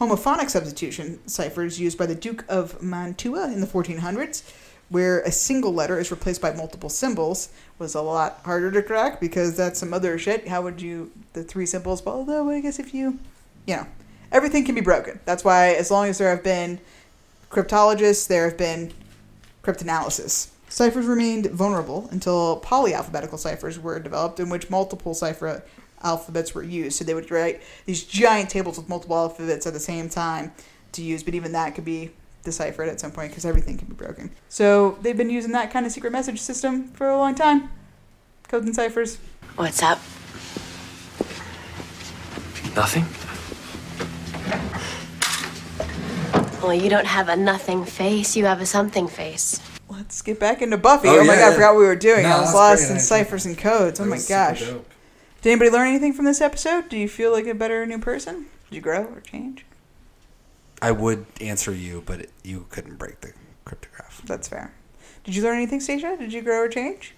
Homophonic substitution ciphers used by the Duke of Mantua in the 1400s, where a single letter is replaced by multiple symbols, was a lot harder to crack because that's some other shit. How would you the three symbols? Well, although I guess if you, you know, everything can be broken. That's why as long as there have been cryptologists, there have been cryptanalysis. Ciphers remained vulnerable until polyalphabetical ciphers were developed, in which multiple cipher alphabets were used. So they would write these giant tables with multiple alphabets at the same time to use, but even that could be deciphered at some point because everything can be broken. So they've been using that kind of secret message system for a long time. Codes and ciphers. What's up? Nothing? Well, you don't have a nothing face, you have a something face. Let's get back into Buffy. Oh, Oh, my yeah, god, I forgot what we were doing. No, I was lost in ciphers and codes. Oh my gosh. Did anybody learn anything from this episode? Do you feel like a better new person? Did you grow or change? I would answer you, but it, you couldn't break the cryptograph. That's fair. Did you learn anything, Stacia? Did you grow or change?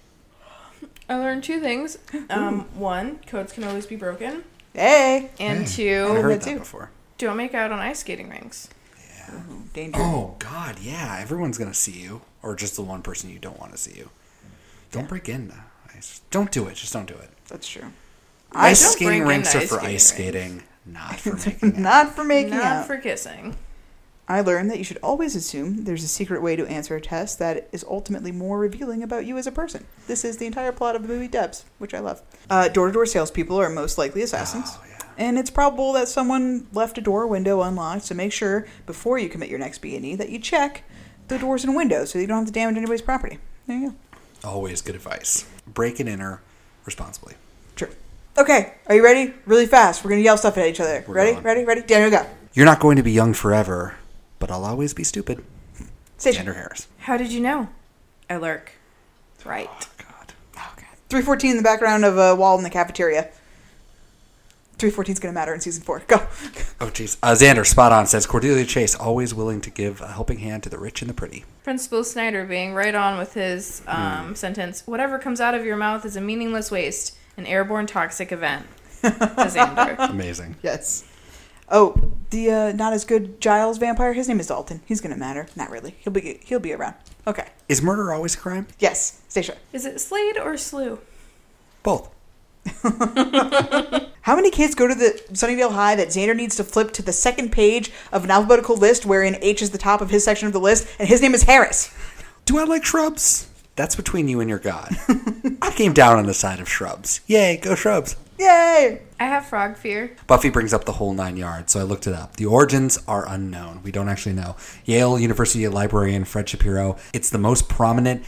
I learned two things. Um, one, codes can always be broken. Hey. And Hey, two, I heard that before. don't make out on ice skating rinks. Yeah. Danger. Oh God, yeah. Everyone's gonna see you, or just the one person you don't want to see you. Don't break into ice. Don't do it. Just don't do it. That's true. Ice don't skating break rinks into are for ice ice skating skating, not for making. Not for making Not out. for kissing. I learned that you should always assume there's a secret way to answer a test that is ultimately more revealing about you as a person. This is the entire plot of the movie Debs, which I love. Uh, door-to-door salespeople are most likely assassins. And it's probable that someone left a door or window unlocked, so make sure before you commit your next B&E that you check the doors and windows so you don't have to damage anybody's property. There you go. Always good advice. Break and enter responsibly. True. Okay, are you ready? Really fast. We're going to yell stuff at each other. We're ready? going. Ready? Ready? Daniel, go. You're not going to be young forever, but I'll always be stupid. Stacia. Andrew Harris. How did you know? I lurk. That's Right. God. Oh, God. 314 in the background of a wall in the cafeteria. 314 is going to matter in season 4. Go. Oh jeez. Uh, Xander, spot on, says Cordelia Chase, always willing to give a helping hand to the rich and the pretty. Principal Snyder being right on with his um, Hmm. sentence. Whatever comes out of your mouth is a meaningless waste, an airborne toxic event. To Xander. Amazing. Yes. Oh, the uh, not as good Giles vampire. His name is Dalton. He's gonna matter. Not really. He'll be he'll be around. Okay. Is murder always a crime? Yes. Stacia. Is it Slade or Slew? Both. How many kids go to the Sunnydale High that Xander needs to flip to the second page of an alphabetical list wherein H is the top of his section of the list and his name is Harris? Do I like shrubs? That's between you and your God. I came down on the side of shrubs. Yay, go shrubs. Yay! I have frog fear. Buffy brings up the whole nine yards, so I looked it up. The origins are unknown. We don't actually know. Yale University librarian Fred Shapiro. It's the most prominent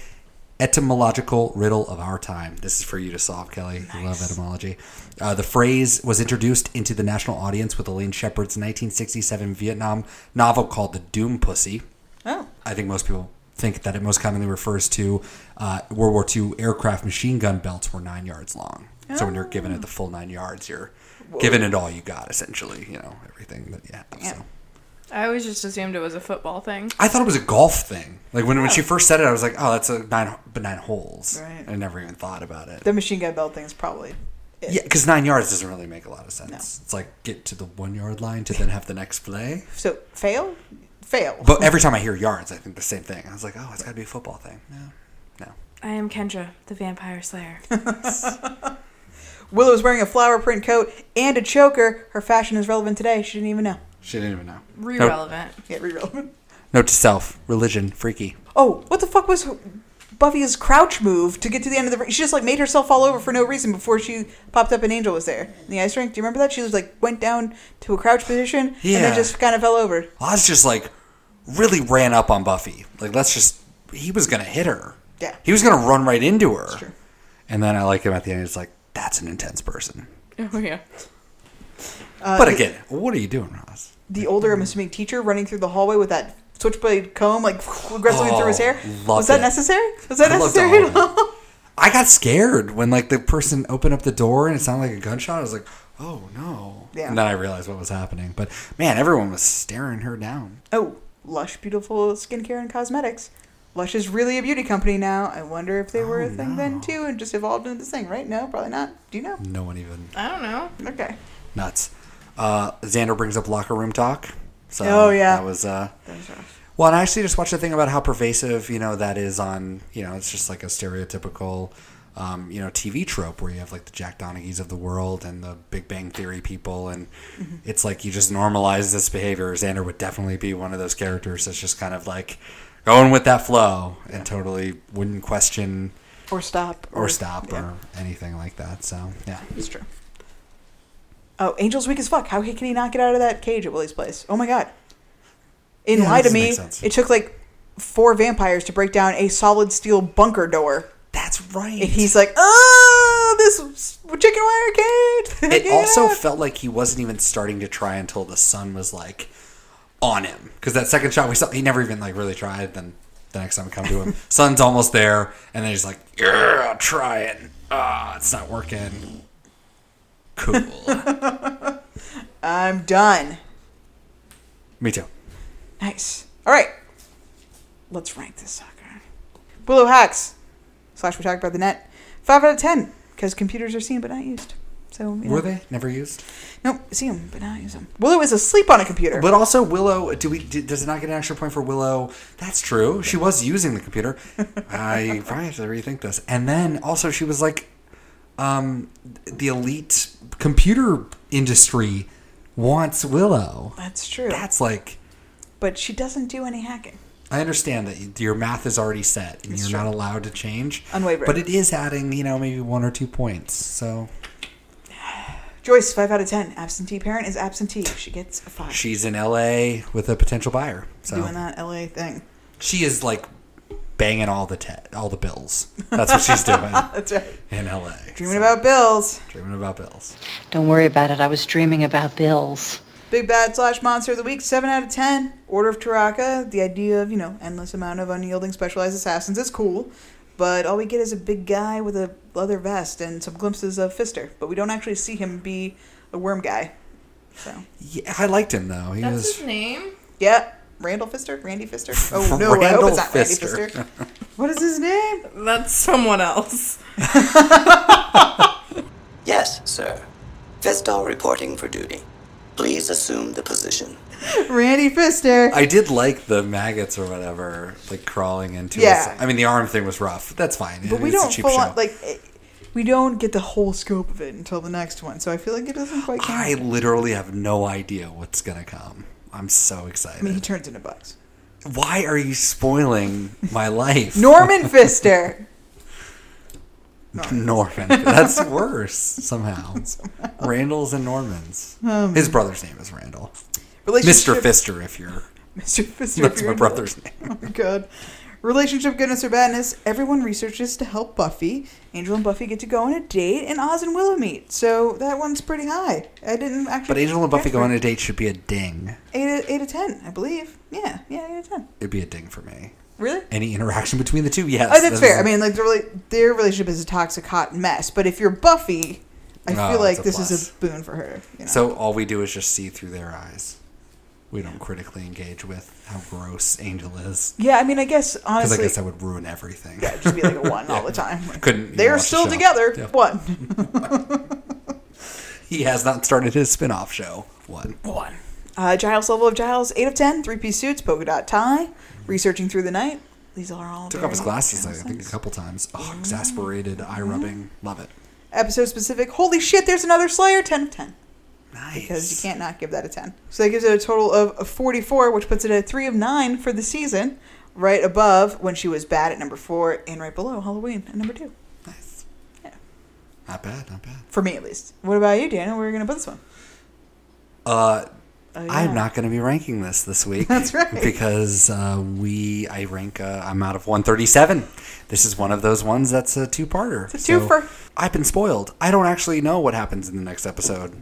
etymological riddle of our time. This is for you to solve, Kelly. I love etymology. Uh, the phrase was introduced into the national audience with Elaine Shepard's 1967 Vietnam novel called The Doom Pussy. Oh. I think most people think that it most commonly refers to uh, World War II aircraft machine gun belts were nine yards long. So when you're giving it the full nine yards, you're giving it all you got, essentially. You know, everything that you have. So. I always just assumed it was a football thing. I thought it was a golf thing. Like when, when she first said it, I was like, oh, that's a nine, but nine holes. Right. I never even thought about it. The machine gun belt thing is probably it. Yeah, because nine yards doesn't really make a lot of sense. It's like get to the one yard line to then have the next play. So fail? Fail. But every time I hear yards, I think the same thing. I was like, oh, it's got to be a football thing. No, no. I am Kendra, the vampire slayer. Willow's wearing a flower print coat and a choker. Her fashion is relevant today. She didn't even know. She didn't even know. Re-relevant. Yeah, re-relevant. Note to self: religion, freaky. Oh, what the fuck was Buffy's crouch move to get to the end of the ring? She just like made herself fall over for no reason before she popped up and Angel was there in the ice rink. Do you remember that? She was like went down to a crouch position and Yeah. then just kind of fell over. Oz just like really ran up on Buffy. Like, let's just. He was gonna hit her. Yeah. He was gonna run right into her. And then I like him at the end. It's like that's an intense person. Oh yeah. Uh, but the- again, what are you doing, Ross? the older, I'm assuming, teacher running through the hallway with that switchblade comb, like aggressively through his hair. loved Was that it. necessary? Was that I necessary at all? I got scared when like the person opened up the door and it sounded like a gunshot. I was like, oh no. Yeah. And then I realized what was happening. But man, everyone was staring her down. Oh, Lush Beautiful Skincare and Cosmetics. Lush is really a beauty company now. I wonder if they were Oh, a thing then too and just evolved into this thing, right? No, probably not. Do you know? No one even I don't know. Okay. nuts. Uh, Xander brings up locker room talk. So Oh, yeah. that was uh, That was rough. Well, and I actually just watched a thing about how pervasive you know that is on you know it's just like a stereotypical um, you know TV trope where you have like the Jack Donaghy's of the world and the Big Bang Theory people, and Mm-hmm. it's like you just normalize this behavior. Xander would definitely be one of those characters that's just kind of like going with that flow and totally wouldn't question Or stop. or stop or anything like that. So yeah, It's true. Oh, Angel's weak as fuck. How can he not get out of that cage at Willie's place? Oh my god. In Yeah, Lie to Me, it took like four vampires to break down a solid steel bunker door. That's right. And he's like, oh, this chicken wire cage. it Get also felt like he wasn't even starting to try until the sun was like on him. Because that second shot we saw he never even like really tried. Then the next time we come to him sun's almost there. And then he's like yeah I'll try it. Ah it's not working. Cool. I'm done. me too Nice. All right. Let's rank this sucker. Willow hacks. Slash we talked about the net. Five out of ten because computers are seen but not used. So you know. were they never used Nope, see them but not use them. Willow is asleep on a computer. but also Willow do we do, does it not get an extra point for Willow that's true she was using the computer I probably have to rethink this and then also she was like um the elite computer industry wants Willow That's true. That's like but she doesn't do any hacking. I understand that your math is already set and It's you're true. not allowed to change. Unwavering. But it is adding, you know, maybe one or two points. So Joyce, five out of ten. Absentee parent is absentee. She gets a five. she's in LA with a potential buyer. So Doing that LA thing. she is like banging all the te- all the bills. That's what she's doing That's right. in LA. Dreaming about bills. Dreaming about bills. Don't worry about it. I was dreaming about bills. Big bad slash monster of the week, seven out of ten. Order of Taraka. The idea of you know endless amount of unyielding specialized assassins is cool, but all we get is a big guy with a leather vest and some glimpses of Pfister, but we don't actually see him be a worm guy. So Yeah, I liked him though. He That's was his name. yeah, Randall Fister, Randy Fister. Oh no, I hope it's not Randy Pfister. Fister. What is his name? That's someone else. Yes, sir. Vestal reporting for duty. Please assume the position. Randy Fister. I did like the maggots or whatever, like crawling into. Yeah. his- I mean, the arm thing was rough. That's fine. But we It's don't cheap full show. on like eh, we don't get the whole scope of it until the next one. So I feel like it doesn't quite count. I literally have no idea what's gonna come. I'm so excited. I mean, he turns into bugs. Why are you spoiling my life? Norman Pfister. Norman. That's worse somehow. Randall's and Norman's. Oh, His brother's name is Randall. Mr. Fister, if you're. Mr. Fister. That's my brother's name. Oh my god. Relationship goodness or badness. Everyone researches to help Buffy. Angel and Buffy get to go on a date, and Oz and Willow meet. So that one's pretty high. I didn't actually. But Angel and Buffy go on a date should be a ding. Eight, eight to ten, I believe. Yeah, yeah, eight to ten. It'd be a ding for me. Really? Any interaction between the two, yes. oh, that's fair. I mean, like the their relationship is a toxic hot mess. But if you're Buffy, I Oh, feel like this is a boon for her. You know? So all we do is just see through their eyes. We don't critically engage with how gross Angel is. yeah, I mean, I guess Because honestly, I guess that would ruin everything. Yeah, just be like a one all the time. Like, Couldn't. They're watch the still together. Yeah. One. He has not started his spin off show. One. One. Uh, Giles level of Giles, 8 of 10, three piece suits, polka dot tie, researching through the night. These are all Took off his glasses, I think, a couple times. Oh, exasperated, eye rubbing. Love it. Episode specific. Holy shit, there's another Slayer, 10 of 10. Nice. Because you can't not give that a 10. So that gives it a total of of 44, which puts it at 3 of 9 for the season, right above when she was bad at number 4 and right below Halloween at number 2. Nice. Yeah. Not bad, not bad. For me, at least. What about you, Daniel? Where are you going to put this one? Uh, Oh, yeah. I'm not going to be ranking this this week. That's right. Because uh, we, I rank, uh, I'm out of 137. This is one of those ones that's a two-parter. It's a twofer. I've been spoiled. I don't actually know what happens in the next episode.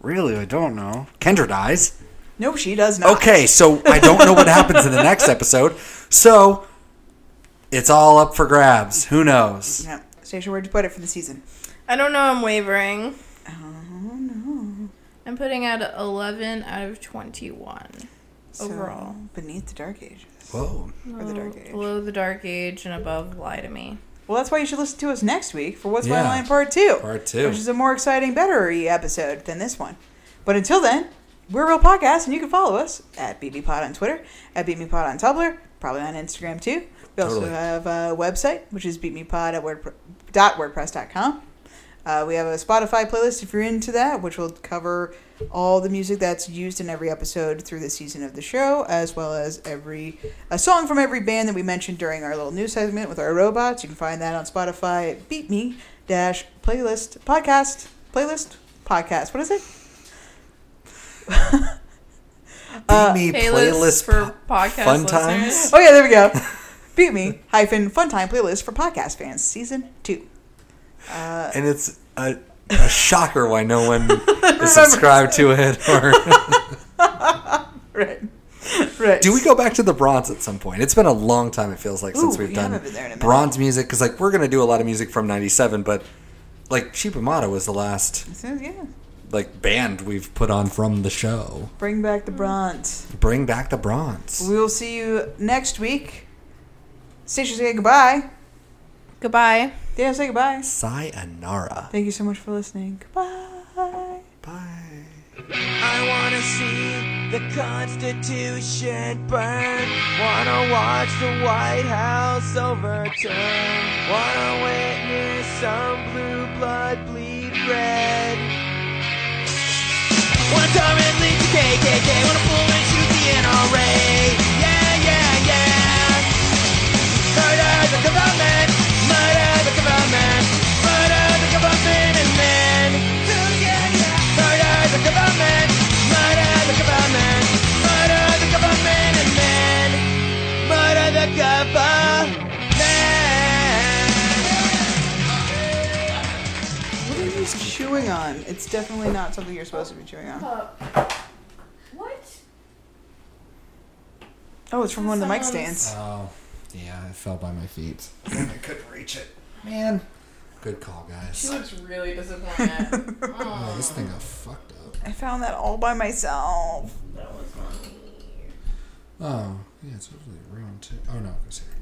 Really, I don't know. Kendra dies. No, she does not. Okay, so I don't know what happens in the next episode. So it's all up for grabs. Who knows? Yeah. Stacia, where'd you put it for the season? I don't know. I'm wavering. Oh, no. I'm putting at 11 out of 21 So, overall. Beneath the Dark Ages. Whoa. Or the Dark Age. Below the Dark Age and above Lie to Me. Well, that's why you should listen to us next week for What's My Yeah. Line Part 2. Part two. Which is a more exciting, better episode than this one. But until then, we're a real podcast, and you can follow us at BBPod on Twitter, at BeepMePod on Tumblr, probably on Instagram too. We also Totally. have a website, which is beepmepod at wordpre- dot wordpress.com. Uh, we have a Spotify playlist if you're into that, which will cover all the music that's used in every episode through the season of the show, as well as every a song from every band that we mentioned during our little news segment with our robots. You can find that on Spotify Beep Me dash playlist podcast playlist podcast. What is it? Beep me Playlist playlist for po- podcast fun listeners. times. Oh yeah, there we go. Beep Me hyphen Fun Time playlist for podcast fans, season two. Uh, and it's a, a shocker why no one is subscribed to it. Or right, right. do we go back to the bronze at some point? It's been a long time. It feels like since we've done haven't been there in a minute. bronze music because like we're gonna do a lot of music from '97, but like Cibo Matto was the last yeah, like band we've put on from the show. bring back the bronze. Bring back the bronze. We will see you next week. Stacia, say goodbye. Goodbye. Daniel, say goodbye. Sayonara. Thank you so much for listening. Goodbye. Bye. I wanna see the Constitution burn. Wanna watch the White House overturn. Wanna witness some blue blood bleed red. Wanna come and lead the KKK. Wanna pull and shoot the NRA. Yeah, yeah, yeah. Murder the government. Chewing on? It's definitely not something you're supposed to be chewing on. What? Oh, it's from one of the mic stands. Oh, yeah, it fell by my feet. I couldn't reach it. Man. Good call, guys. She looks really disappointed. Oh, this thing got fucked up. I found that all by myself. Oh, yeah, it's totally ruined too. Oh no, it goes here.